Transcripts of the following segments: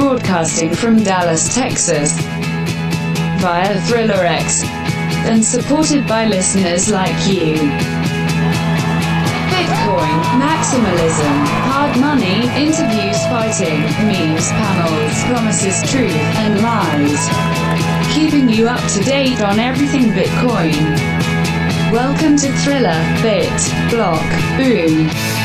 broadcasting from Dallas, Texas, via Thriller X, and supported by listeners like you. Bitcoin, maximalism, hard money, interviews, fighting, memes, panels, promises, truth, and lies. Keeping you up to date on everything Bitcoin. Welcome to Thriller, Bit, Block, Boom.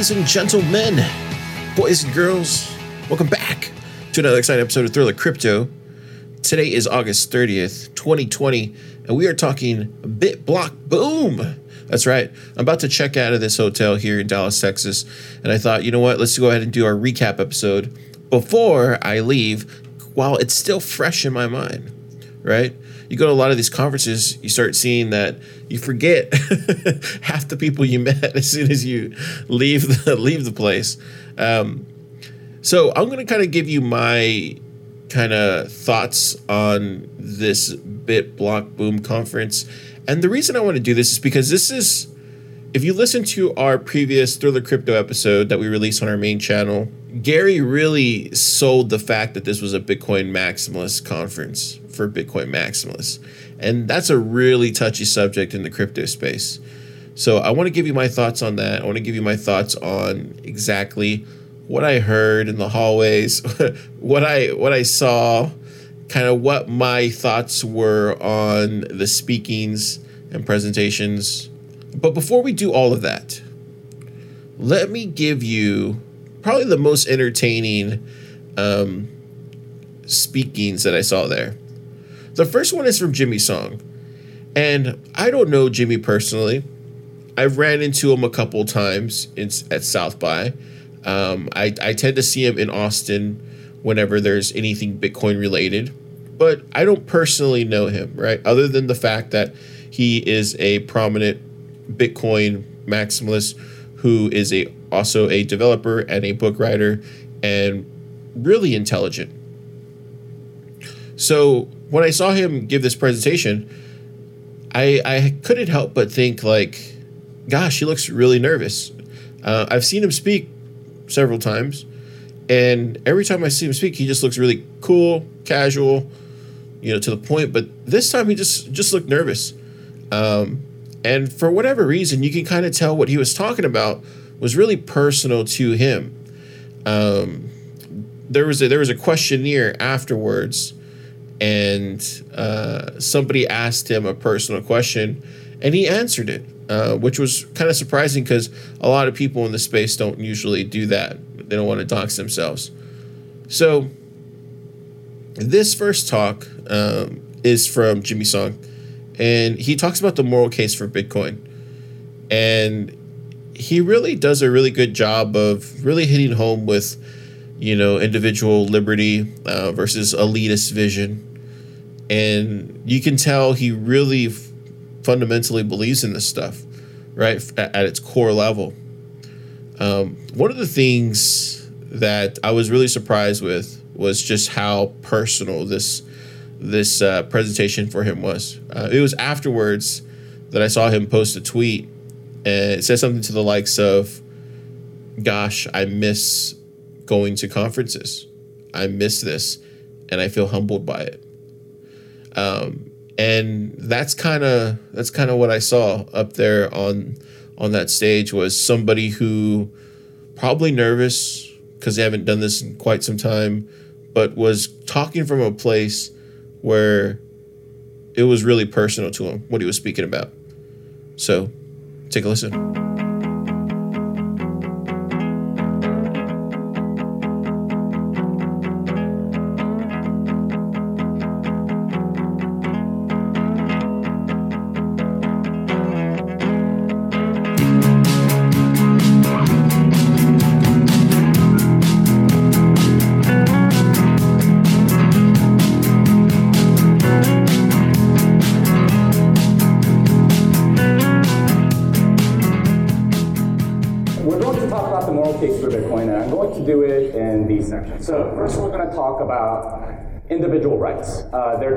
Ladies and gentlemen, boys and girls. Welcome back to another exciting episode of Thriller Crypto. Today is August 30th, 2020, and we are talking Bit Block Boom. That's right. I'm about to check out of this hotel here in Dallas, Texas, and I thought, you know what? Let's go ahead and do our recap episode before I leave while it's still fresh in my mind, right? You go to a lot of these conferences, you start seeing that you forget half the people you met as soon as you leave the leave the place. Um, so I'm going to kind of give you my kind of thoughts on this Bit Block Boom conference, and the reason I want to do this is because this is. If you listen to our previous Thriller Crypto episode that we released on our main channel, Gary really sold the fact that this was a Bitcoin maximalist conference for Bitcoin maximalists. And that's a really touchy subject in the crypto space. So I want to give you my thoughts on that. I want to give you my thoughts on exactly what I heard in the hallways, what I what I saw, kind of what my thoughts were on the speakings and presentations. But before we do all of that, let me give you probably the most entertaining um, speakings that I saw there. The first one is from Jimmy Song. And I don't know Jimmy personally. I've ran into him a couple times in, at South by. Um, I, I tend to see him in Austin whenever there's anything Bitcoin related, but I don't personally know him, right? Other than the fact that he is a prominent Bitcoin maximalist who is a also a developer and a book writer and really intelligent. So when I saw him give this presentation, I I couldn't help but think like, gosh, he looks really nervous. Uh, I've seen him speak several times, and every time I see him speak, he just looks really cool, casual, you know, to the point. But this time, he just just looked nervous, um, and for whatever reason, you can kind of tell what he was talking about was really personal to him. Um, there was a, there was a questionnaire afterwards and uh, somebody asked him a personal question, and he answered it, uh, which was kind of surprising because a lot of people in the space don't usually do that. They don't want to dox themselves. So, this first talk um, is from Jimmy Song, and he talks about the moral case for Bitcoin. And he really does a really good job of really hitting home with, you know, individual liberty uh, versus elitist vision and you can tell he really f- fundamentally believes in this stuff, right? At, at its core level. Um, one of the things that I was really surprised with was just how personal this this uh, presentation for him was. Uh, it was afterwards that I saw him post a tweet, and it said something to the likes of, "Gosh, I miss going to conferences. I miss this, and I feel humbled by it." Um, and that's kind of that's kind of what I saw up there on on that stage was somebody who probably nervous because they haven't done this in quite some time, but was talking from a place where it was really personal to him what he was speaking about. So, take a listen.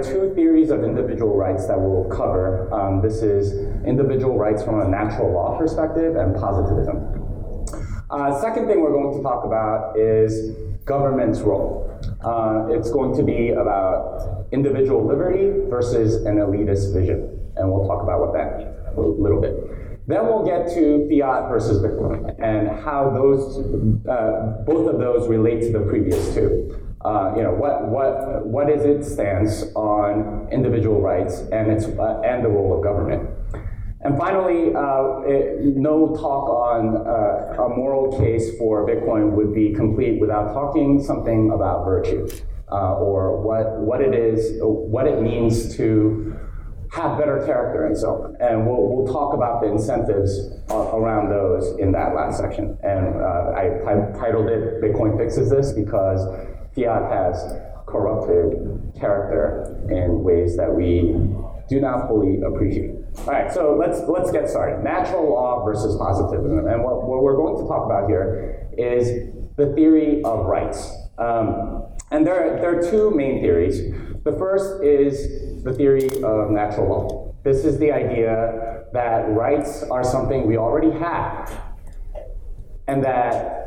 Two theories of individual rights that we'll cover. Um, this is individual rights from a natural law perspective and positivism. Uh, second thing we're going to talk about is government's role. Uh, it's going to be about individual liberty versus an elitist vision, and we'll talk about what that means a little bit. Then we'll get to fiat versus Bitcoin and how those, uh, both of those relate to the previous two. Uh, you know, what, what, what is its stance on individual rights and, its, uh, and the role of government. And finally, uh, it, no talk on uh, a moral case for Bitcoin would be complete without talking something about virtue uh, or what, what it is, what it means to have better character and so on. And we'll, we'll talk about the incentives around those in that last section. And uh, I t- titled it Bitcoin Fixes This because fiat has corrupted character in ways that we do not fully appreciate. All right, so let's let's get started. Natural law versus positivism, and what, what we're going to talk about here is the theory of rights. Um, and there, there are two main theories. The first is the theory of natural law. This is the idea that rights are something we already have, and that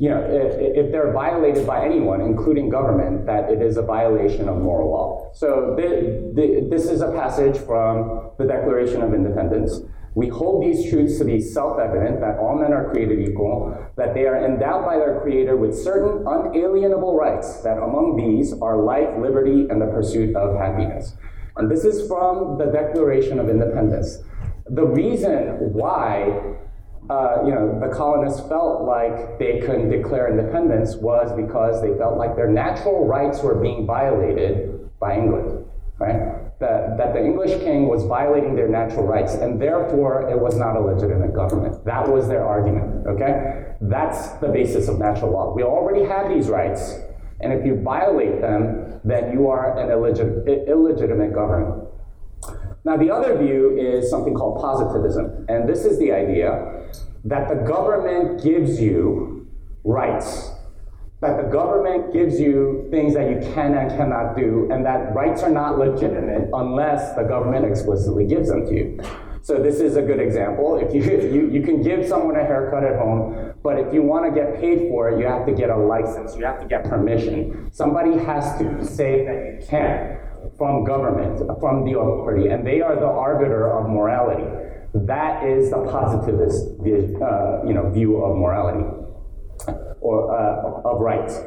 you know, if, if, they're violated by anyone, including government, that it is a violation of moral law. So the, the, this is a passage from the Declaration of Independence. We hold these truths to be self-evident that all men are created equal, that they are endowed by their Creator with certain unalienable rights, that among these are life, liberty, and the pursuit of happiness. And this is from the Declaration of Independence. The reason why uh, you know, the colonists felt like they couldn't declare independence was because they felt like their natural rights were being violated by England, right? That, that the English king was violating their natural rights, and therefore it was not a legitimate government. That was their argument, okay? That's the basis of natural law. We already have these rights, and if you violate them, then you are an illegit- illegitimate government. Now, the other view is something called positivism, and this is the idea that the government gives you rights, that the government gives you things that you can and cannot do, and that rights are not legitimate unless the government explicitly gives them to you. So this is a good example. If you, you, you can give someone a haircut at home, but if you want to get paid for it, you have to get a license. You have to get permission. Somebody has to say that you can from government, from the authority, and they are the arbiter of morality. That is the positivist uh, you know, view of morality or uh, of rights.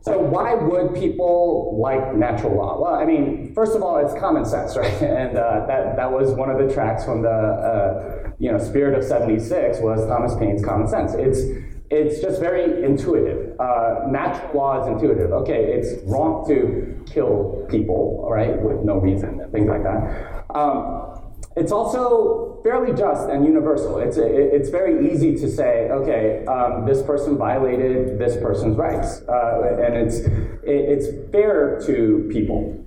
So why would people like natural law? Well, I mean, first of all, it's common sense, right? And uh, that that was one of the tracks from the uh, you know Spirit of '76 was Thomas Paine's Common Sense. It's it's just very intuitive. Uh, natural law is intuitive. Okay, it's wrong to kill people, right, with no reason, and things like that. Um, it's also fairly just and universal. It's, it's very easy to say, okay, um, this person violated this person's rights, uh, and it's, it's fair to people.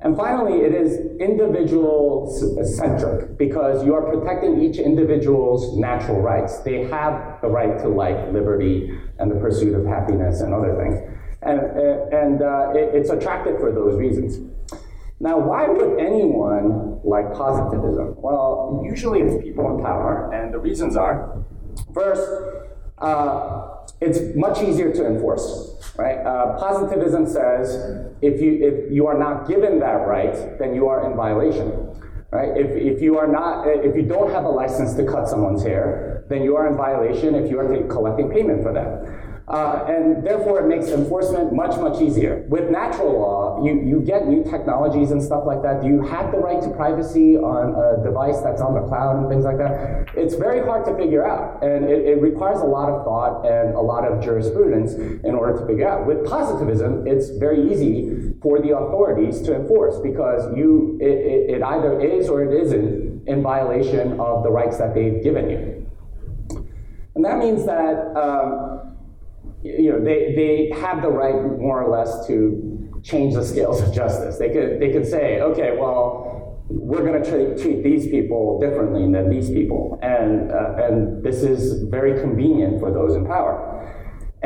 And finally, it is individual centric because you are protecting each individual's natural rights. They have the right to life, liberty, and the pursuit of happiness and other things. And, and uh, it, it's attractive for those reasons. Now, why would anyone like positivism? Well, usually it's people in power, and the reasons are first, uh, it's much easier to enforce. Right? Uh, positivism says if you if you are not given that right, then you are in violation. Right? If, if you are not if you don't have a license to cut someone's hair, then you are in violation if you are collecting payment for that. Uh, and therefore, it makes enforcement much, much easier. With natural law, you, you get new technologies and stuff like that. Do you have the right to privacy on a device that's on the cloud and things like that? It's very hard to figure out. And it, it requires a lot of thought and a lot of jurisprudence in order to figure out. With positivism, it's very easy for the authorities to enforce because you it, it, it either is or it isn't in violation of the rights that they've given you. And that means that um, you know, they, they have the right more or less to change the scales of justice. They could, they could say, okay, well, we're going to treat, treat these people differently than these people. And, uh, and this is very convenient for those in power.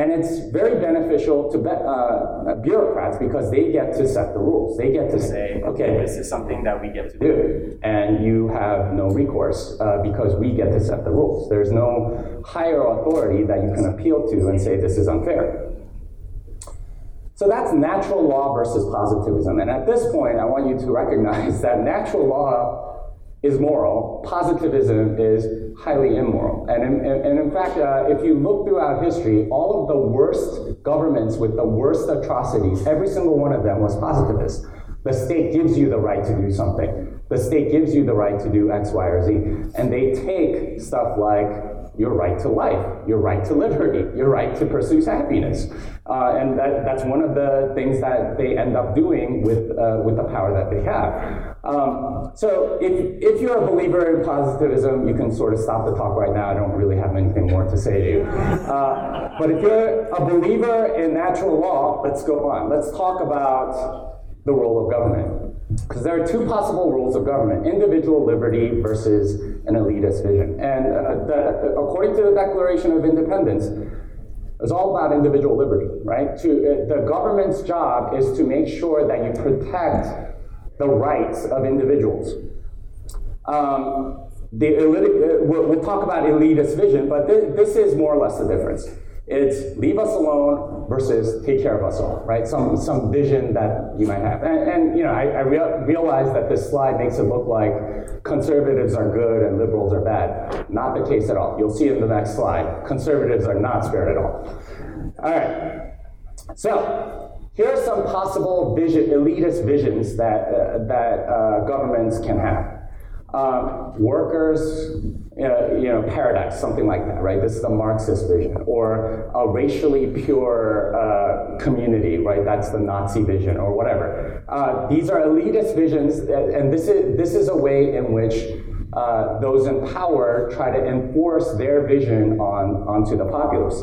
And it's very beneficial to be, uh, bureaucrats because they get to set the rules. They get to say, okay, this is something that we get to do. And you have no recourse uh, because we get to set the rules. There's no higher authority that you can appeal to and say this is unfair. So that's natural law versus positivism. And at this point, I want you to recognize that natural law is moral, positivism is highly immoral. And in, and in fact, uh, if you look throughout history, all of the worst governments with the worst atrocities, every single one of them was positivist. The state gives you the right to do something. The state gives you the right to do X, Y, or Z. And they take stuff like your right to life, your right to liberty, your right to pursue happiness. Uh, and that, that's one of the things that they end up doing with, uh, with the power that they have. Um, so if, if you're a believer in positivism, you can sort of stop the talk right now. I don't really have anything more to say to you. Uh, but if you're a believer in natural law, let's go on. Let's talk about the role of government. Because there are two possible rules of government individual liberty versus an elitist vision. And uh, the, according to the Declaration of Independence, it's all about individual liberty, right? To, uh, the government's job is to make sure that you protect the rights of individuals. Um, the uh, we'll, we'll, talk about elitist vision, but th- this is more or less the difference. It's leave us alone versus take care of us all, right? Some some vision that you might have, and, and you know, I, I rea- realize that this slide makes it look like conservatives are good and liberals are bad. Not the case at all. You'll see in the next slide. Conservatives are not spared at all. All right. So here are some possible vision, elitist visions that uh, that uh, governments can have. Um, workers, uh, you know, paradise, something like that, right? This is the Marxist vision, or a racially pure uh, community, right? That's the Nazi vision, or whatever. Uh, these are elitist visions, and this is this is a way in which uh, those in power try to enforce their vision on onto the populace.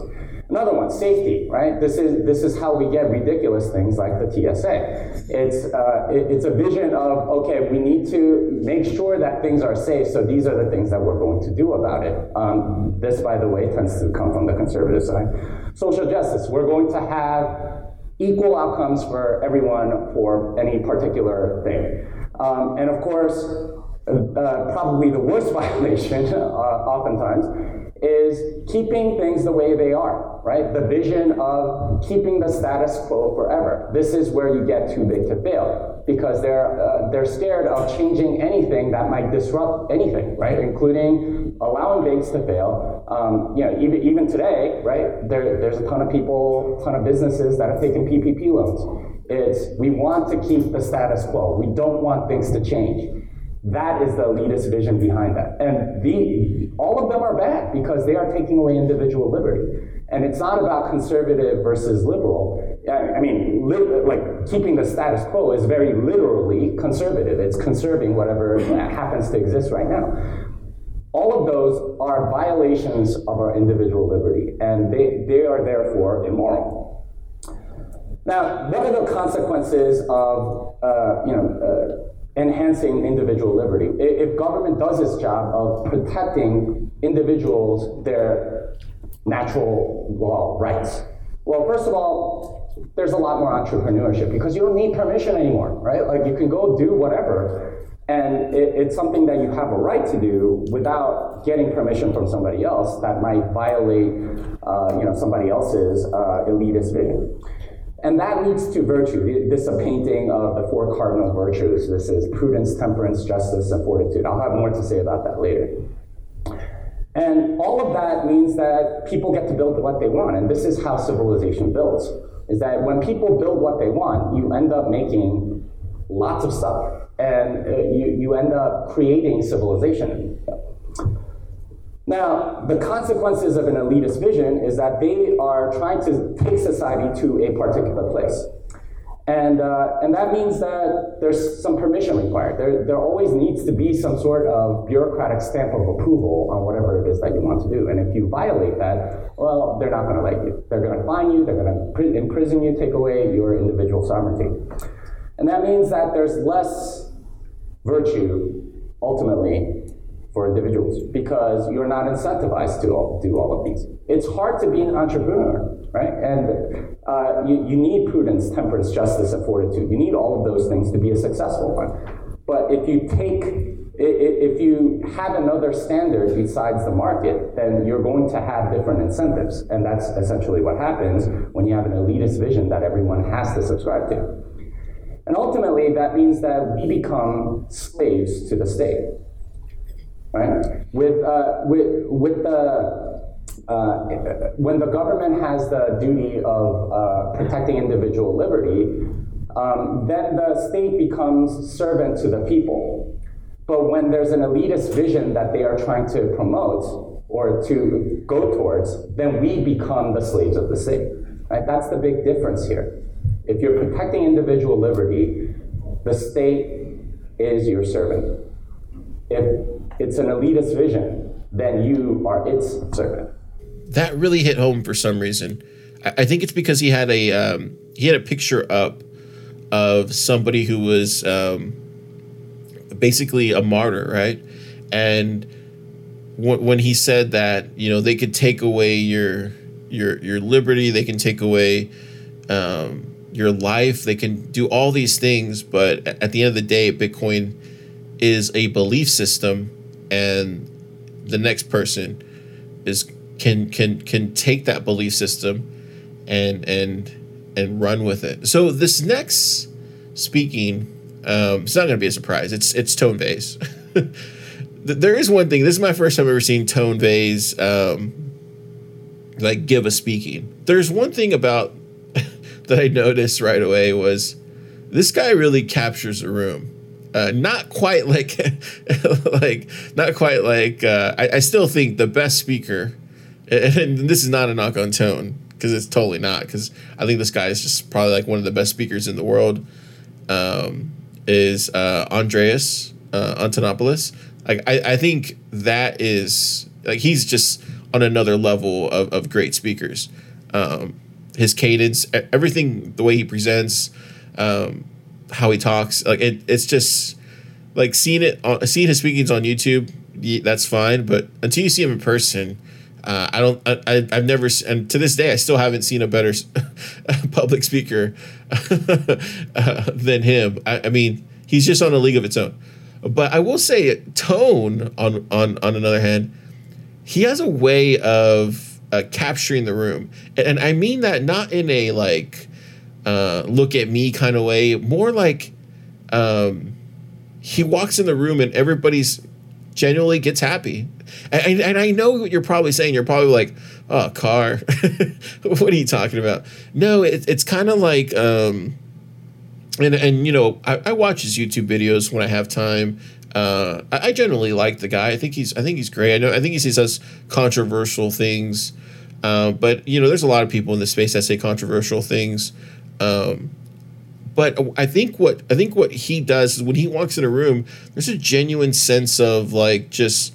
Another one, safety, right? This is, this is how we get ridiculous things like the TSA. It's, uh, it, it's a vision of, okay, we need to make sure that things are safe, so these are the things that we're going to do about it. Um, this, by the way, tends to come from the conservative side. Social justice, we're going to have equal outcomes for everyone for any particular thing. Um, and of course, uh, probably the worst violation, uh, oftentimes, is keeping things the way they are, right? The vision of keeping the status quo forever. This is where you get too big to fail because they're uh, they're scared of changing anything that might disrupt anything, right? Including allowing banks to fail. Um, you know, even even today, right? There, there's a ton of people, ton of businesses that have taken PPP loans. It's we want to keep the status quo. We don't want things to change. That is the elitist vision behind that. And the, all of them are bad because they are taking away individual liberty. And it's not about conservative versus liberal. I mean, li- like keeping the status quo is very literally conservative. It's conserving whatever happens to exist right now. All of those are violations of our individual liberty, and they, they are therefore immoral. Now, what are the consequences of, uh, you know, uh, enhancing individual liberty. If government does its job of protecting individuals, their natural law rights, well, first of all, there's a lot more entrepreneurship because you don't need permission anymore, right? Like you can go do whatever, and it, it's something that you have a right to do without getting permission from somebody else that might violate, uh, you know, somebody else's uh, elitist vision. And that leads to virtue. This is a painting of the four cardinal virtues. This is prudence, temperance, justice, and fortitude. I'll have more to say about that later. And all of that means that people get to build what they want. And this is how civilization builds. Is that when people build what they want, you end up making lots of stuff. And uh, you, you end up creating civilization. Now, the consequences of an elitist vision is that they are trying to take society to a particular place. And, uh, and that means that there's some permission required. There, there always needs to be some sort of bureaucratic stamp of approval on whatever it is that you want to do. And if you violate that, well, they're not going to like you. They're going to fine you, they're going to imprison you, take away your individual sovereignty. And that means that there's less virtue ultimately for individuals because you're not incentivized to all, do all of these. It's hard to be an entrepreneur, right? And uh, you, you need prudence, temperance, justice, and fortitude. You need all of those things to be a successful one. But if you take if you have another standard besides the market, then you're going to have different incentives. And that's essentially what happens when you have an elitist vision that everyone has to subscribe to. And ultimately, that means that we become slaves to the state right? With, uh, with, with the, uh, when the government has the duty of uh, protecting individual liberty, um, then the state becomes servant to the people. But when there's an elitist vision that they are trying to promote or to go towards, then we become the slaves of the state. Right? That's the big difference here. If you're protecting individual liberty, the state is your servant. If it's an elitist vision, then you are its servant. That really hit home for some reason. I, think it's because he had a um, he had a picture up of somebody who was um, basically a martyr, right? And w- when he said that, you know, they could take away your your your liberty, they can take away um, your life, they can do all these things, but at the end of the day, Bitcoin is a belief system and the next person is can can can take that belief system and and and run with it. So this next speaking, um, it's not going to be a surprise. It's it's Tone Vays. there is one thing. This is my first time ever seeing Tone Vays um, like give a speaking. There's one thing about that I noticed right away was this guy really captures a room. Uh, not quite like, like not quite like. Uh, I, I, still think the best speaker, and this is not a knock on Tone because it's totally not. Because I think this guy is just probably like one of the best speakers in the world. Um, is uh, Andreas uh, Antonopoulos? Like I, I think that is like he's just on another level of, of great speakers. Um, his cadence, everything, the way he presents. Um, how he talks. Like it, it's just like seeing it, on, seeing his speakings on YouTube. That's fine, but until you see him in person, uh, I don't. I, I've never, and to this day, I still haven't seen a better public speaker uh, than him. I, I mean, he's just on a league of its own. But I will say, Tone on on on another hand, he has a way of uh, capturing the room, and, and I mean that not in a like uh, look at me kind of way. More like um, he walks in the room and everybody's genuinely gets happy. And, and I know what you're probably saying. You're probably like, oh, car. what are you talking about? No, it, it's kind of like, um, and, and, you know, I, I, watch his YouTube videos when I have time. Uh, I, I, generally like the guy. I think he's, I think he's great. I know, I think he says controversial things. Uh, but you know, there's a lot of people in the space that say controversial things. Um, but I think what I think what he does is when he walks in a room, there's a genuine sense of like just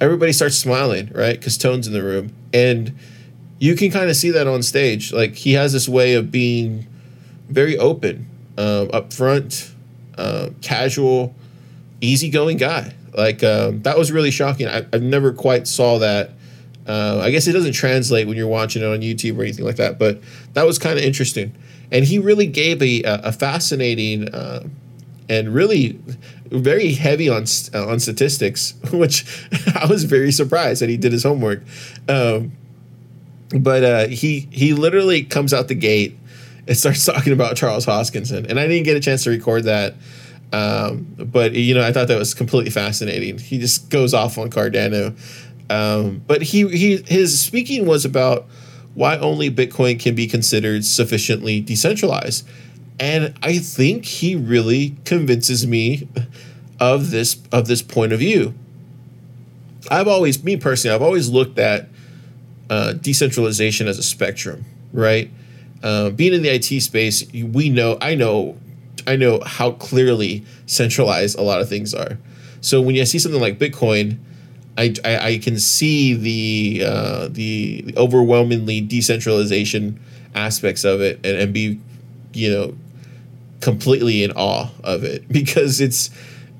everybody starts smiling, right? Because Tone's in the room, and you can kind of see that on stage. Like he has this way of being very open, um, upfront, uh, casual, easygoing guy. Like um, that was really shocking. I, I've never quite saw that uh, I guess it doesn't translate when you're watching it on YouTube or anything like that, but that was kind of interesting. And he really gave a, a fascinating uh, and really very heavy on uh, on statistics, which I was very surprised that he did his homework. Um, but uh, he he literally comes out the gate and starts talking about Charles Hoskinson, and I didn't get a chance to record that. Um, but you know, I thought that was completely fascinating. He just goes off on Cardano um, but he, he his speaking was about why only Bitcoin can be considered sufficiently decentralized. And I think he really convinces me of this of this point of view. I've always, me personally, I've always looked at uh, decentralization as a spectrum, right? Uh, being in the IT space, we know, I know, I know how clearly centralized a lot of things are. So when you see something like Bitcoin, I, I, I can see the, uh, the overwhelmingly decentralization aspects of it and, and be you know completely in awe of it because it's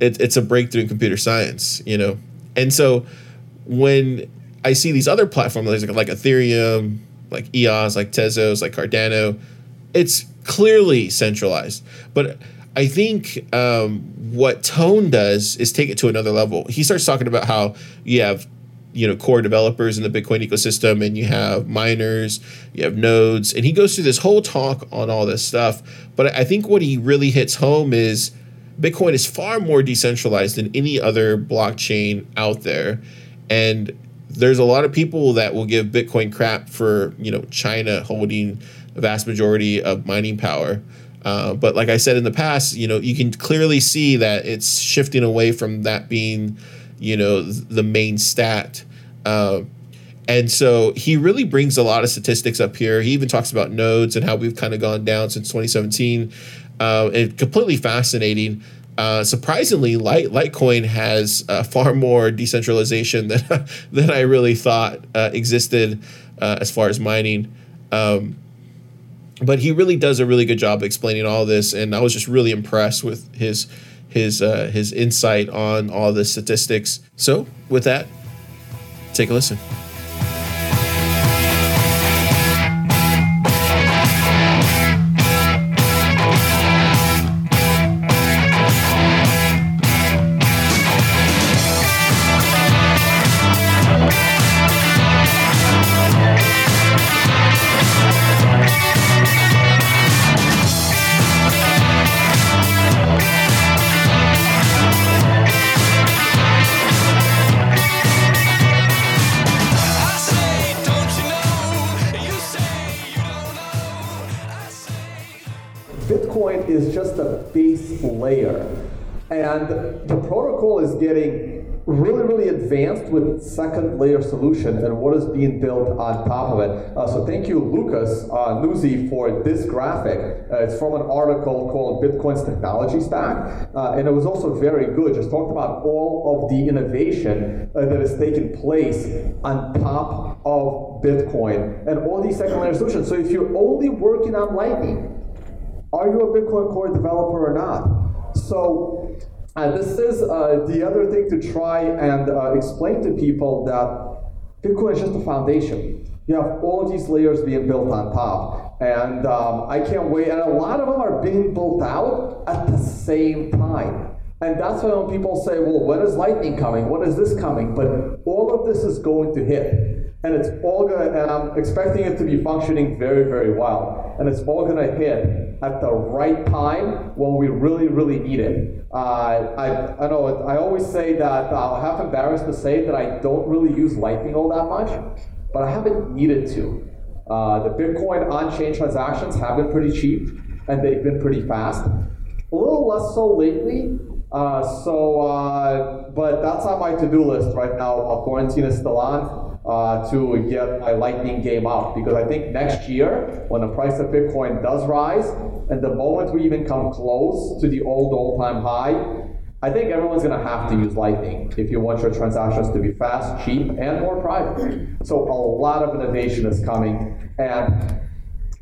it, it's a breakthrough in computer science, you know. And so when I see these other platforms like, like Ethereum, like EOS, like Tezos, like Cardano, it's clearly centralized. But I think um, what Tone does is take it to another level. He starts talking about how you have you know core developers in the bitcoin ecosystem and you have miners you have nodes and he goes through this whole talk on all this stuff. But i think what he really hits home is bitcoin is far more decentralized than any other blockchain out there. And there's a lot of people that will give bitcoin crap for you know china holding a vast majority of mining power uh, but like I said in the past, you know, you can clearly see that it's shifting away from that being, you know, the main stat. Uh, and so he really brings a lot of statistics up here. He even talks about nodes and how we've kind of gone down since 2017. Uh, and completely fascinating. Uh, surprisingly, Litecoin has uh, far more decentralization than than I really thought uh, existed uh, as far as mining. Um, but he really does a really good job explaining all this, and I was just really impressed with his his uh, his insight on all the statistics. So, with that, take a listen. Is getting really, really advanced with second layer solution and what is being built on top of it. Uh, so thank you, Lucas uh, Nuzzi, for this graphic. Uh, it's from an article called Bitcoin's Technology Stack. Uh, and it was also very good. Just talked about all of the innovation uh, that has taken place on top of Bitcoin and all these second layer solutions. So if you're only working on Lightning, are you a Bitcoin Core developer or not? So uh, this is uh, the other thing to try and uh, explain to people that Bitcoin is just a foundation. You have all of these layers being built on top, and um, I can't wait. And a lot of them are being built out at the same time. And that's why when people say, well, when is lightning coming? When is this coming? But all of this is going to hit. And it's all gonna, and I'm expecting it to be functioning very, very well. And it's all gonna hit at the right time when we really, really need it. Uh, I, I know, I always say that, uh, I'm half embarrassed to say that I don't really use Lightning all that much, but I haven't needed to. Uh, the Bitcoin on-chain transactions have been pretty cheap, and they've been pretty fast. A little less so lately. Uh, so, uh, but that's on my to-do list right now. While quarantine is still on, uh, to get my Lightning game up because I think next year, when the price of Bitcoin does rise, and the moment we even come close to the old all-time high, I think everyone's going to have to use Lightning if you want your transactions to be fast, cheap, and more private. So a lot of innovation is coming, and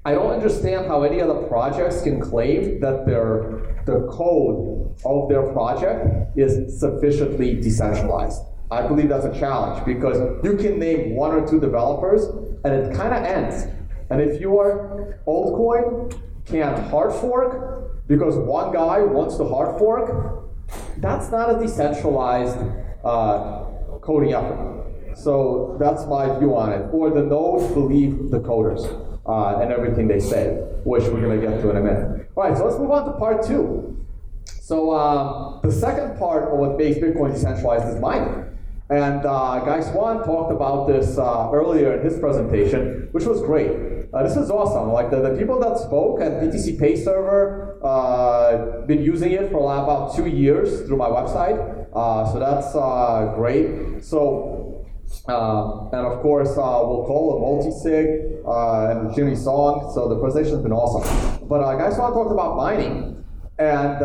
I don't understand how any other projects can claim that their the code of their project is sufficiently decentralized. I believe that's a challenge because you can name one or two developers and it kind of ends. And if your altcoin can't hard fork because one guy wants to hard fork, that's not a decentralized uh, coding effort. So that's my view on it. Or the nodes believe the coders uh, and everything they say, which we're going to get to in a minute. All right, so let's move on to part two. So uh, the second part of what makes Bitcoin decentralized is mining. And uh, Guy Swan talked about this uh, earlier in his presentation, which was great. Uh, this is awesome. Like the, the people that spoke at BTC Pay Server, uh, been using it for about two years through my website. Uh, so that's uh, great. So uh, and of course, we'll call it multi-sig and Jimmy Song. So the presentation's been awesome. But uh, guys, want to talk about mining, and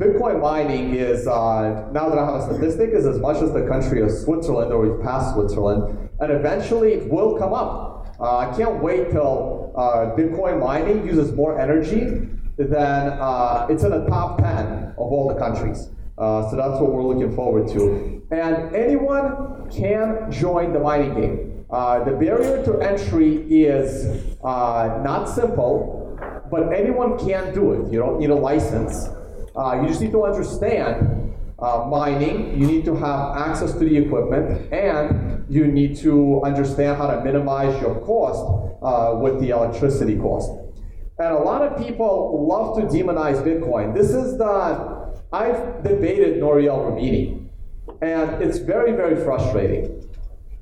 Bitcoin mining is uh, now that I have a statistic is as much as the country of Switzerland, or we've passed Switzerland, and eventually it will come up. Uh, I can't wait till uh, Bitcoin mining uses more energy than uh, it's in the top 10 of all the countries. Uh, so that's what we're looking forward to. And anyone can join the mining game. Uh, the barrier to entry is not simple, but anyone can do it. You don't need a license. Uh, you just need to understand uh, mining, you need to have access to the equipment, and you need to understand how to minimize your cost uh, with the electricity cost. And a lot of people love to demonize Bitcoin. This is the, I've debated Nouriel Roubini, and it's very, very frustrating.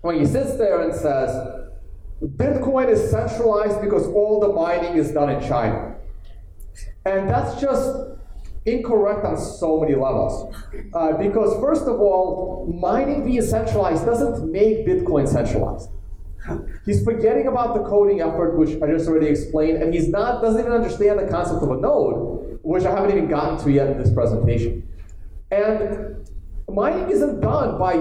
When he sits there and says, Bitcoin is centralized because all the mining is done in China. And that's just incorrect on so many levels. Uh, because, first of all, mining being centralized doesn't make Bitcoin centralized. He's forgetting about the coding effort, which I just already explained, and he's not doesn't even understand the concept of a node, which I haven't even gotten to yet in this presentation. And mining isn't done by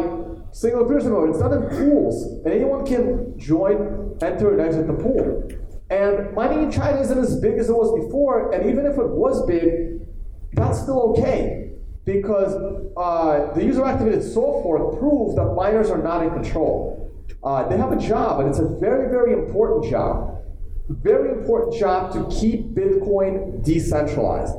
single person mode, it's done in pools, and anyone can join, enter, and exit the pool. And mining in China isn't as big as it was before, and even if it was big, that's still okay because uh, the user activated fork proves that miners are not in control. Uh, they have a job, and it's a very, very important job. Very important job to keep Bitcoin decentralized.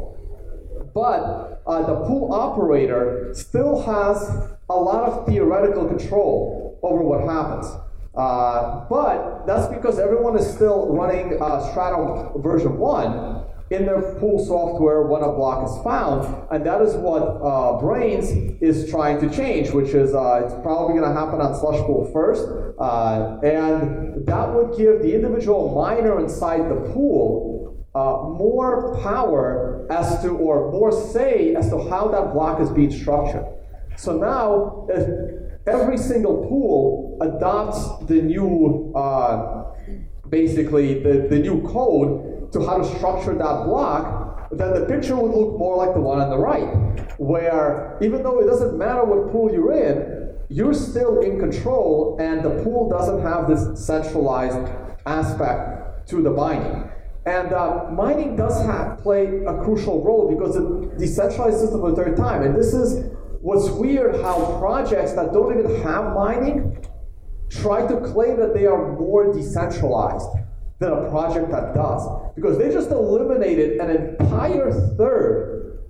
But uh, the pool operator still has a lot of theoretical control over what happens. Uh, but that's because everyone is still running uh, Stratum version 1 in their pool software when a block is found, and that is what uh, Braiins is trying to change, which is uh, it's probably going to happen on Slush Pool first, uh, and that would give the individual miner inside the pool uh, more power as to, or more say as to how that block is being structured. So now, if every single pool adopts the new, uh, basically the, the new code to how to structure that block, then the picture would look more like the one on the right, where even though it doesn't matter what pool you're in, you're still in control, and the pool doesn't have this centralized aspect to the mining. And uh, mining does have play a crucial role because it decentralized system of their time. And this is what's weird how projects that don't even have mining try to claim that they are more decentralized than a project that does. Because they just eliminated an entire third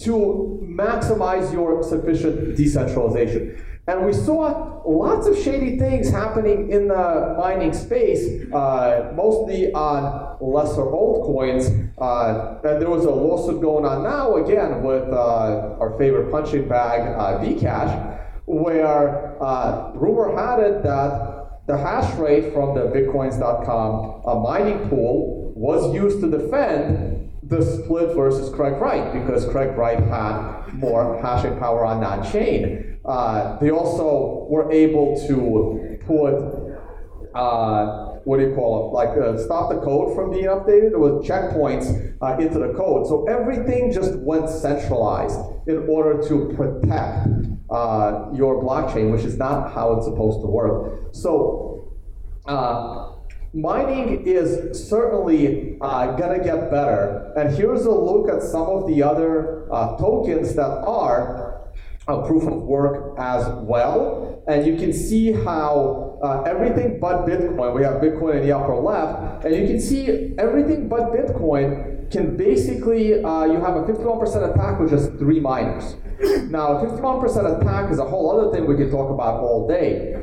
to maximize your sufficient decentralization. And we saw lots of shady things happening in the mining space, uh, mostly on lesser altcoins. Uh, and there was a lawsuit going on now, again, with uh, our favorite punching bag, uh, Bcash, where uh, rumor had it that the hash rate from the bitcoins.com uh, mining pool was used to defend the split versus Craig Wright because Craig Wright had more hashing power on that chain. Uh, they also were able to put uh, what do you call it? Like uh, stop the code from being updated. There was checkpoints uh, into the code, so everything just went centralized in order to protect uh, your blockchain, which is not how it's supposed to work. So. Uh, Mining is certainly uh, gonna get better, and here's a look at some of the other uh, tokens that are a proof of work as well. And you can see how uh, everything but Bitcoin, we have Bitcoin in the upper left, and you can see everything but Bitcoin can basically, uh, you have a 51% attack with just three miners. Now, 51% attack is a whole other thing we can talk about all day.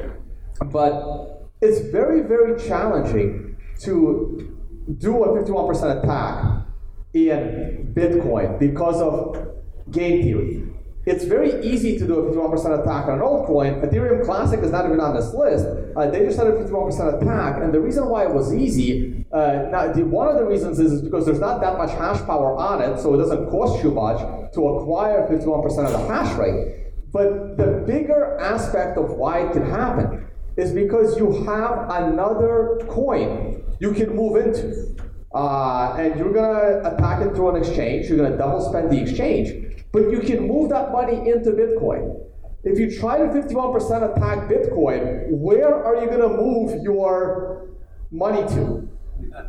But it's very, very challenging to do a 51% attack in Bitcoin because of game theory. It's very easy to do a 51% attack on an altcoin. Ethereum Classic is not even on this list. Uh, they just had a 51% attack, and the reason why it was easy, uh, now, the, one of the reasons is, is because there's not that much hash power on it, so it doesn't cost you much to acquire 51% of the hash rate. But the bigger aspect of why it can happen is because you have another coin you can move into. Uh, and you're gonna attack it through an exchange, you're gonna double spend the exchange, but you can move that money into Bitcoin. If you try to 51% attack Bitcoin, where are you gonna move your money to?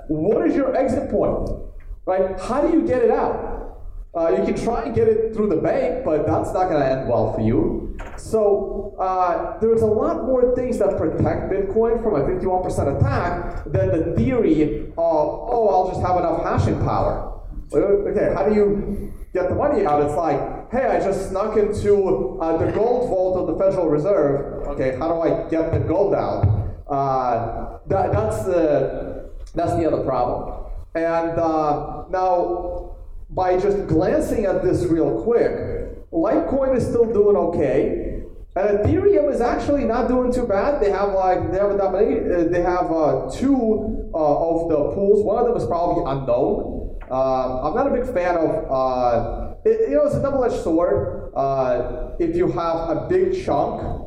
What is your exit point? right? How do you get it out? Uh, you can try and get it through the bank, but that's not going to end well for you. So uh, there's a lot more things that protect Bitcoin from a 51% attack than the theory of, oh, I'll just have enough hashing power. Okay, how do you get the money out? It's like, hey, I just snuck into uh, the gold vault of the Federal Reserve. Okay, how do I get the gold out? Uh, that, that's the that's the other problem. And uh, now, by just glancing at this real quick, Litecoin is still doing okay. And Ethereum is actually not doing too bad. They have like they have a uh, they have uh, two uh, of the pools. One of them is probably unknown. Uh, I'm not a big fan of. Uh, it, you know, it's a double-edged sword. Uh, if you have a big chunk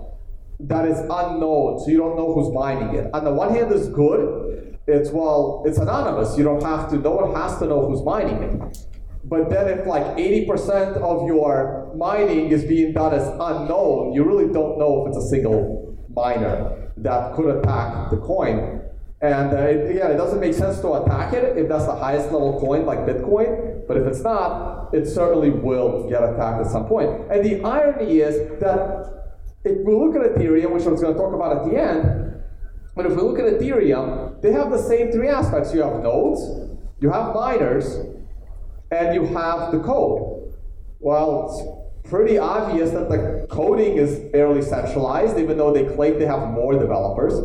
that is unknown, so you don't know who's mining it. On the one hand, is good. It's well, it's anonymous. You don't have to. No one has to know who's mining it. But then, if like 80% of your mining is being done as unknown, you really don't know if it's a single miner that could attack the coin. And uh, it, again, it doesn't make sense to attack it if that's the highest level coin like Bitcoin. But if it's not, it certainly will get attacked at some point. And the irony is that if we look at Ethereum, which I was going to talk about at the end, but if we look at Ethereum, they have the same three aspects. You have nodes, you have miners, and you have the code. Well, it's pretty obvious that the coding is fairly centralized, even though they claim they have more developers.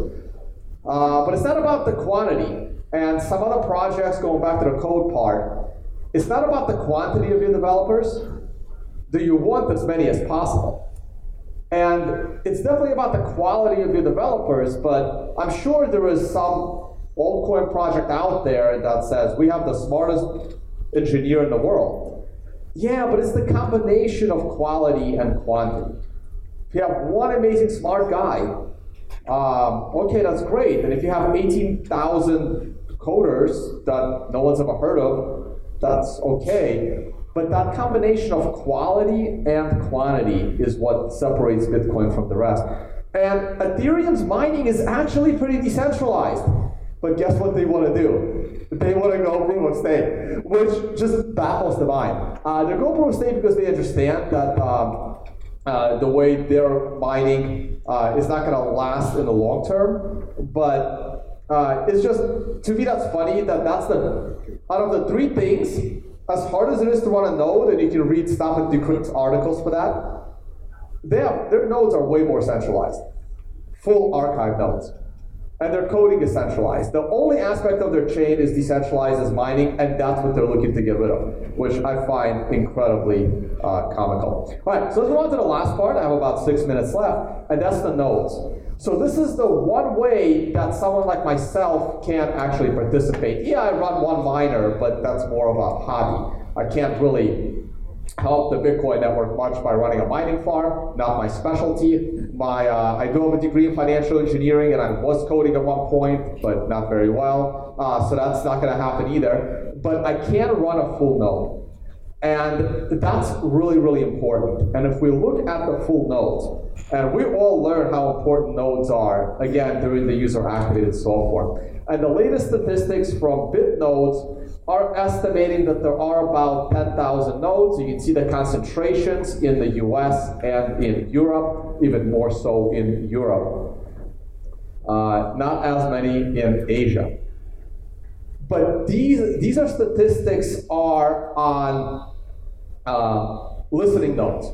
Uh, but it's not about the quantity. And some other projects, going back to the code part, it's not about the quantity of your developers. Do you want as many as possible? And it's definitely about the quality of your developers, but I'm sure there is some altcoin project out there that says we have the smartest engineer in the world. Yeah, but it's the combination of quality and quantity. If you have one amazing smart guy, um, okay, that's great. And if you have 18,000 coders that no one's ever heard of, that's okay. But that combination of quality and quantity is what separates Bitcoin from the rest. And Ethereum's mining is actually pretty decentralized. But guess what they want to do? They want to go proof of stake, which just baffles the mind. Uh, they go proof of stake because they understand that um, uh, the way they're mining uh, is not going to last in the long term. But uh, it's just to me that's funny that that's the out of the three things, as hard as it is to run a node, and you can read Stop and Decrypt articles for that. They have, their nodes are way more centralized, full archive nodes and their coding is centralized. The only aspect of their chain is decentralized as mining, and that's what they're looking to get rid of, which I find incredibly uh, comical. All right, so let's move on to the last part. I have about six minutes left, and that's the nodes. So this is the one way that someone like myself can't actually participate. Yeah, I run one miner, but that's more of a hobby. I can't really help the Bitcoin network much by running a mining farm, not my specialty. My, uh, I do have a degree in financial engineering and I was coding at one point, but not very well. Uh, so that's not going to happen either. But I can run a full node. And that's really, really important. And if we look at the full nodes, and we all learn how important nodes are, again, during the user activated software. And the latest statistics from BitNodes are estimating that there are about 10,000 nodes. You can see the concentrations in the US and in Europe, even more so in Europe. Uh, not as many in Asia. But these, these are statistics are on uh, listening nodes.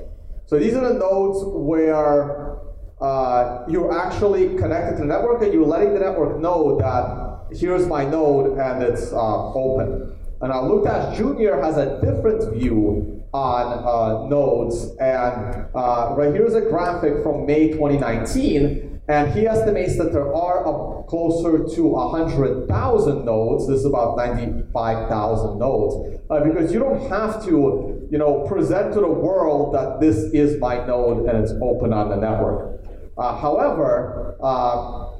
So these are the nodes where uh, you're actually connected to the network and you're letting the network know that here's my node and it's uh, open. And now Luke Dashjr has a different view on uh, nodes. And uh, right here's a graphic from May 2019. And he estimates that there are closer to 100,000 nodes. This is about 95,000 nodes. Uh, because you don't have to, you know, present to the world that this is my node and it's open on the network. Uh, however, uh,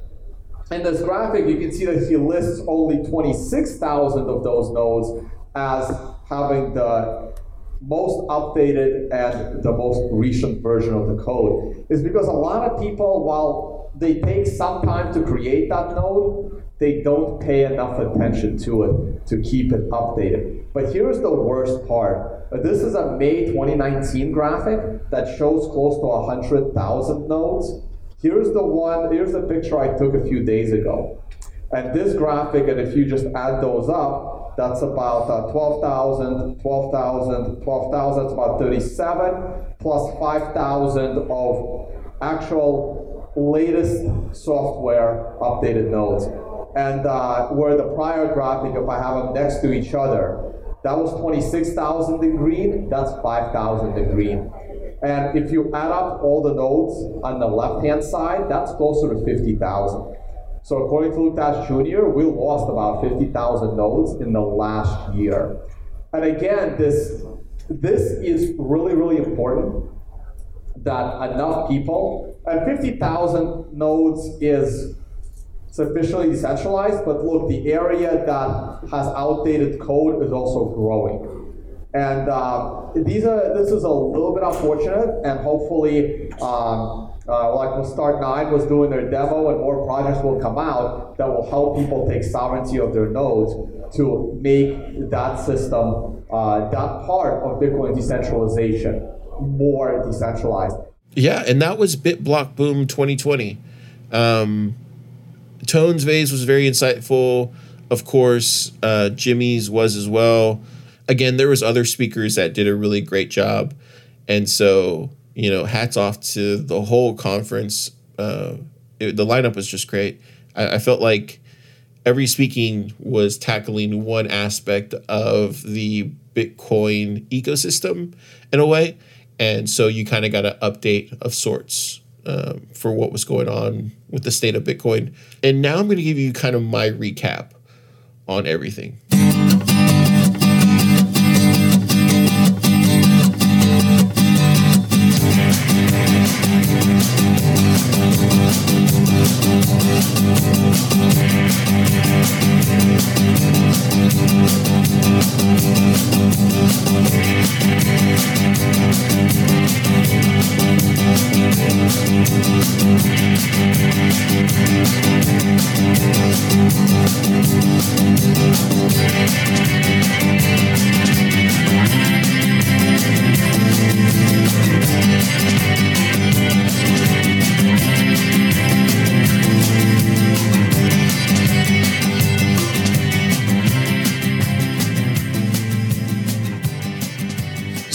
in this graphic, you can see that he lists only 26,000 of those nodes as having the most updated and the most recent version of the code. Is because a lot of people, while they take some time to create that node, they don't pay enough attention to it to keep it updated. But here's the worst part. This is a May 2019 graphic that shows close to 100,000 nodes. Here's the one, here's the picture I took a few days ago. And this graphic, and if you just add those up, that's about uh, 12,000, 12,000, 12,000, that's about 37, plus 5,000 of actual latest software updated nodes. And uh, where the prior graphic, if I have them next to each other, that was 26,000 in green, that's 5,000 in green. And if you add up all the nodes on the left-hand side, that's closer to 50,000. So according to Luke Dashjr, we lost about 50,000 nodes in the last year. And again, this, this is really, really important that enough people, and 50,000 nodes is sufficiently decentralized, but look, the area that has outdated code is also growing. And uh, these are this is a little bit unfortunate, and hopefully, um, uh, like Start9 was doing their demo, and more projects will come out that will help people take sovereignty of their nodes to make that system, uh, that part of Bitcoin decentralization, more decentralized. Yeah, and that was BitBlockBoom 2020. Um, Tone Vays' was very insightful. Of course, uh, Jimmy's was as well. Again, there was other speakers that did a really great job, and so you know, hats off to the whole conference. Uh, it, the lineup was just great. I, I felt like every speaking was tackling one aspect of the Bitcoin ecosystem in a way, and so you kind of got an update of sorts um, for what was going on with the state of Bitcoin. And now I'm going to give you kind of my recap on everything.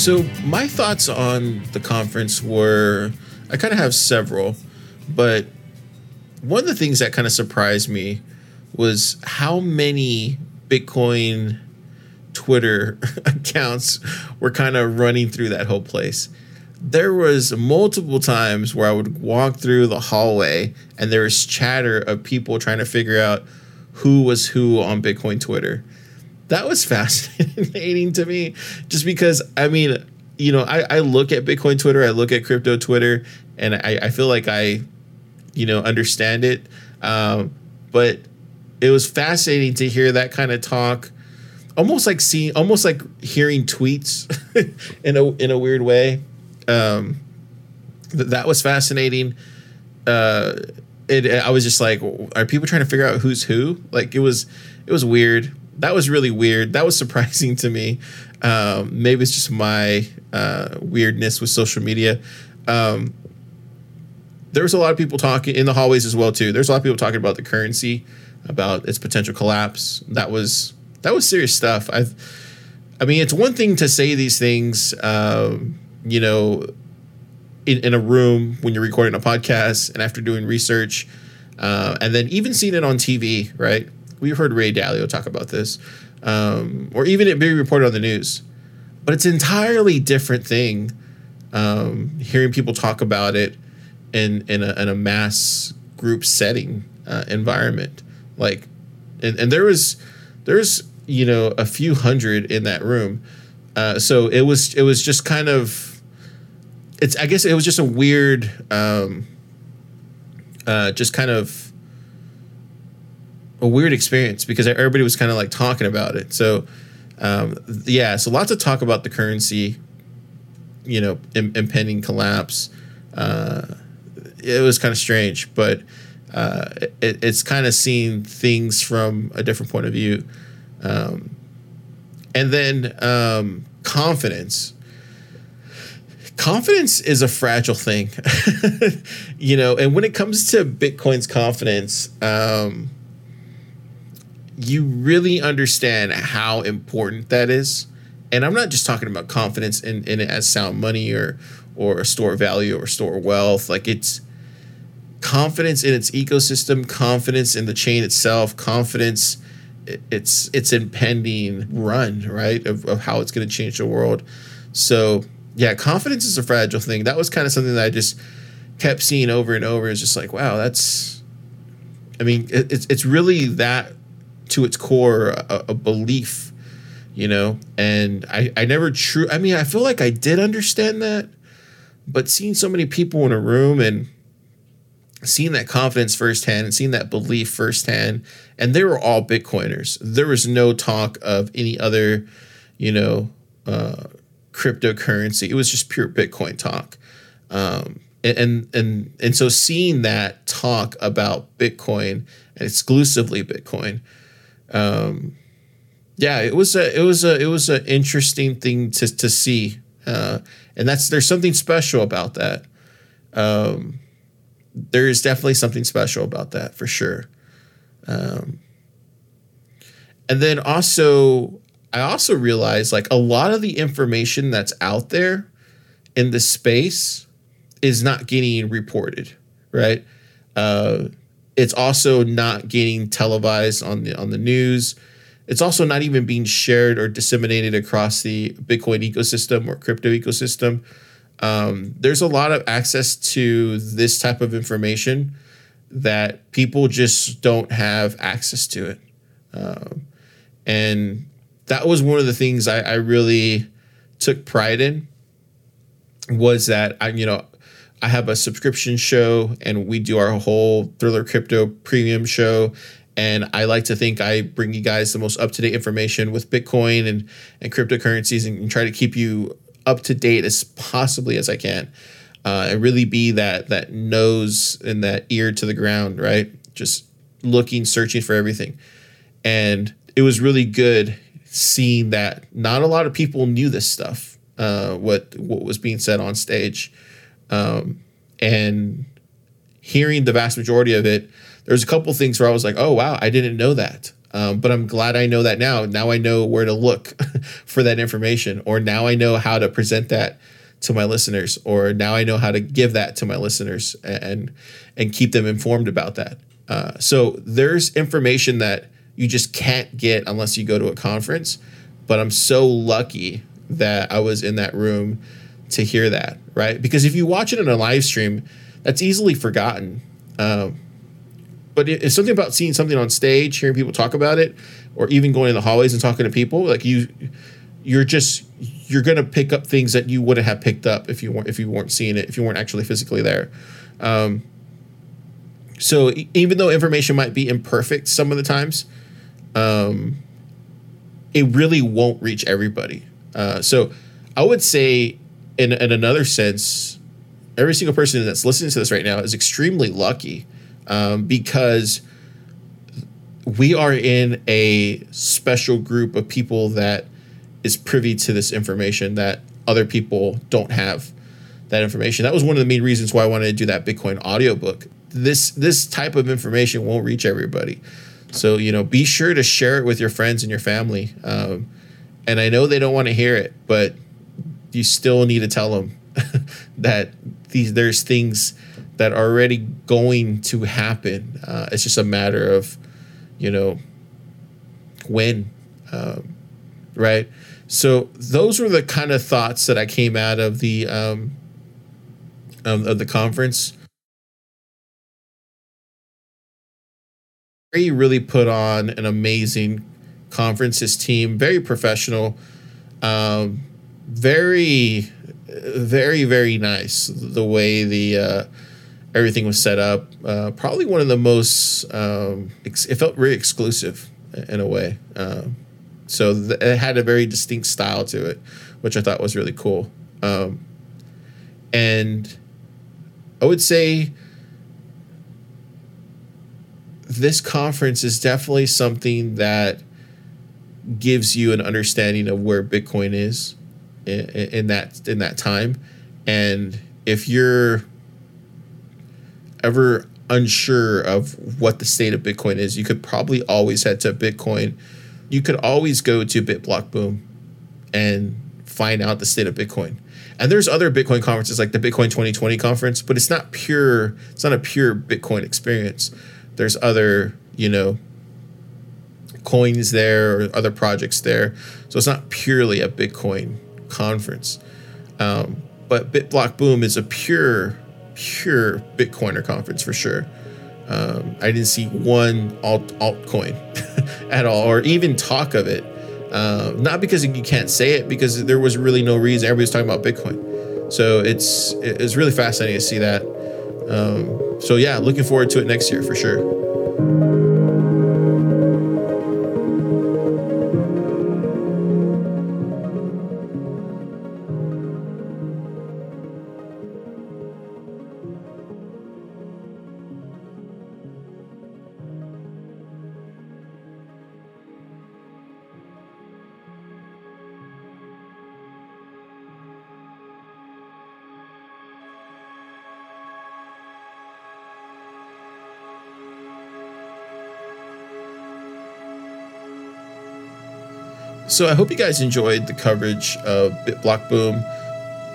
So my thoughts on the conference were I kind of have several, but one of the things that kind of surprised me was how many Bitcoin Twitter accounts were kind of running through that whole place. There was multiple times where I would walk through the hallway and there was chatter of people trying to figure out who was who on Bitcoin Twitter that was fascinating to me just because i mean you know I, I look at bitcoin twitter i look at crypto twitter and i, I feel like i you know understand it um, but it was fascinating to hear that kind of talk almost like seeing almost like hearing tweets in a in a weird way um, th- that was fascinating uh, it, I was just like, are people trying to figure out who's who? Like it was, it was weird. That was really weird. That was surprising to me. Um, maybe it's just my uh, weirdness with social media. Um, there was a lot of people talking in the hallways as well too. There's a lot of people talking about the currency, about its potential collapse. That was that was serious stuff. I, I mean, it's one thing to say these things, um, you know, in, in a room when you're recording a podcast and after doing research, uh, and then even seeing it on TV, right? We've heard Ray Dalio talk about this, um, or even it being reported on the news. But it's an entirely different thing um, hearing people talk about it in in a, in a mass group setting uh, environment. Like, and, and there was there's you know a few hundred in that room, uh, so it was it was just kind of it's I guess it was just a weird, um, uh, just kind of a weird experience because everybody was kind of like talking about it. So um, yeah, so lots of talk about the currency, you know, Im- impending collapse. Uh, it was kind of strange, but uh, it, it's kind of seeing things from a different point of view. Um, and then um, confidence confidence is a fragile thing you know and when it comes to bitcoin's confidence um, you really understand how important that is. And i'm not just talking about confidence in, in it as sound money or or store value or store wealth. Like it's confidence in its ecosystem confidence in the chain itself confidence its its impending run right of, of how it's going to change the world. So yeah confidence is a fragile thing. That was kind of something that i just kept seeing over and over. It's just like wow that's i mean it's, it's really that to its core a, a belief you know? And i i never true i mean i feel like i did understand that but seeing so many people in a room and seeing that confidence firsthand and seeing that belief firsthand and they were all bitcoiners. There was no talk of any other you know uh, cryptocurrency. It was just pure bitcoin talk. Um, and, and and so seeing that talk about bitcoin and exclusively bitcoin um, yeah it was a it was a it was an interesting thing to to see uh, and that's there's something special about that um, there is definitely something special about that for sure. Um, and then also, I also realized like a lot of the information that's out there in the space is not getting reported, right? Uh, it's also not getting televised on the on the news. It's also not even being shared or disseminated across the Bitcoin ecosystem or crypto ecosystem um, there's a lot of access to this type of information that people just don't have access to it. Um, and that was one of the things I, I really took pride in was that I, you know, I have a subscription show and we do our whole Thriller Crypto premium show. And I like to think I bring you guys the most up to date information with Bitcoin and, and cryptocurrencies and, and try to keep you up to date as possibly as I can. Uh, and really be that that nose and that ear to the ground, right? Just looking, searching for everything. And it was really good seeing that not a lot of people knew this stuff, uh, what what was being said on stage, um, and hearing the vast majority of it. There's a couple things where I was like, "Oh wow, I didn't know that." Um, but I'm glad I know that now. Now I know where to look for that information, or now I know how to present that to my listeners, or now I know how to give that to my listeners and and keep them informed about that. Uh, so there's information that you just can't get unless you go to a conference. But I'm so lucky that I was in that room to hear that, right? Because if you watch it in a live stream, that's easily forgotten. Um, but it- it's something about seeing something on stage, hearing people talk about it, or even going in the hallways and talking to people. Like you, you're just you're gonna pick up things that you wouldn't have picked up if you weren't if you weren't seeing it if you weren't actually physically there. Um, so even though information might be imperfect some of the times, um, it really won't reach everybody. Uh, so I would say, in, in another sense, every single person that's listening to this right now is extremely lucky um, because we are in a special group of people that is privy to this information that other people don't have that information. That was one of the main reasons why I wanted to do that Bitcoin audiobook. This this type of information won't reach everybody. So, you know, be sure to share it with your friends and your family. Um, and I know they don't want to hear it, but you still need to tell them that these there's things that are already going to happen. Uh, it's just a matter of, you know, when, um, right? So those were the kind of thoughts that I came out of the um, of, of the conference. He really put on an amazing conference. His team, very professional, um, very, very, very nice. The way the uh, everything was set up, uh, probably one of the most. Um, ex- it felt very exclusive in a way. Um, so th- it had a very distinct style to it, which I thought was really cool. Um, and I would say this conference is definitely something that gives you an understanding of where Bitcoin is in, in that in that time. And if you're ever unsure of what the state of Bitcoin is, you could probably always head to Bitcoin. You could always go to BitBlockBoom and find out the state of Bitcoin. And there's other Bitcoin conferences like the Bitcoin 2020 conference, but it's not pure, it's not a pure Bitcoin experience. There's other, you know, coins there or other projects there. So it's not purely a Bitcoin conference. Um, but BitBlockBoom is a pure, pure Bitcoiner conference for sure. Um, I didn't see one alt altcoin at all, or even talk of it. Um, not because you can't say it, because there was really no reason. Everybody's talking about Bitcoin, so it's it's really fascinating to see that. Um, so yeah, looking forward to it next year for sure. So I hope you guys enjoyed the coverage of BitBlockBoom.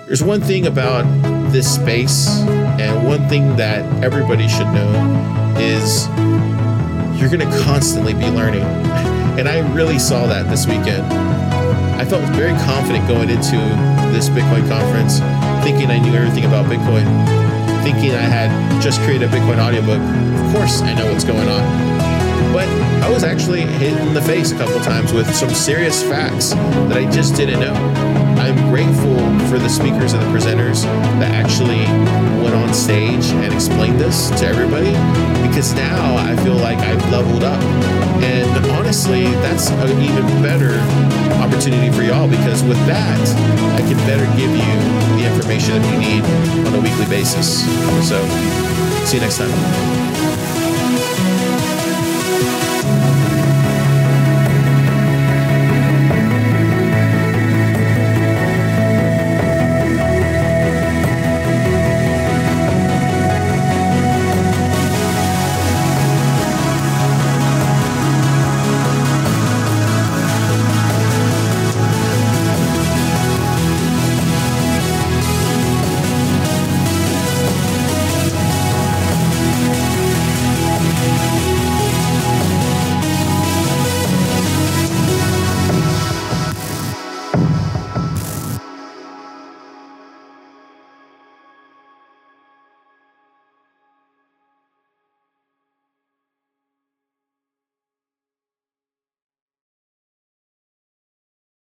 There's one thing about this space, and one thing that everybody should know is you're going to constantly be learning. And I really saw that this weekend. I felt very confident going into this Bitcoin conference, thinking I knew everything about Bitcoin, thinking I had just created a Bitcoin audiobook. Of course, I know what's going on. But I was actually hit in the face a couple times with some serious facts that I just didn't know. I'm grateful for the speakers and the presenters that actually went on stage and explained this to everybody because now I feel like I've leveled up. And honestly, that's an even better opportunity for y'all because with that, I can better give you the information that you need on a weekly basis. So, see you next time.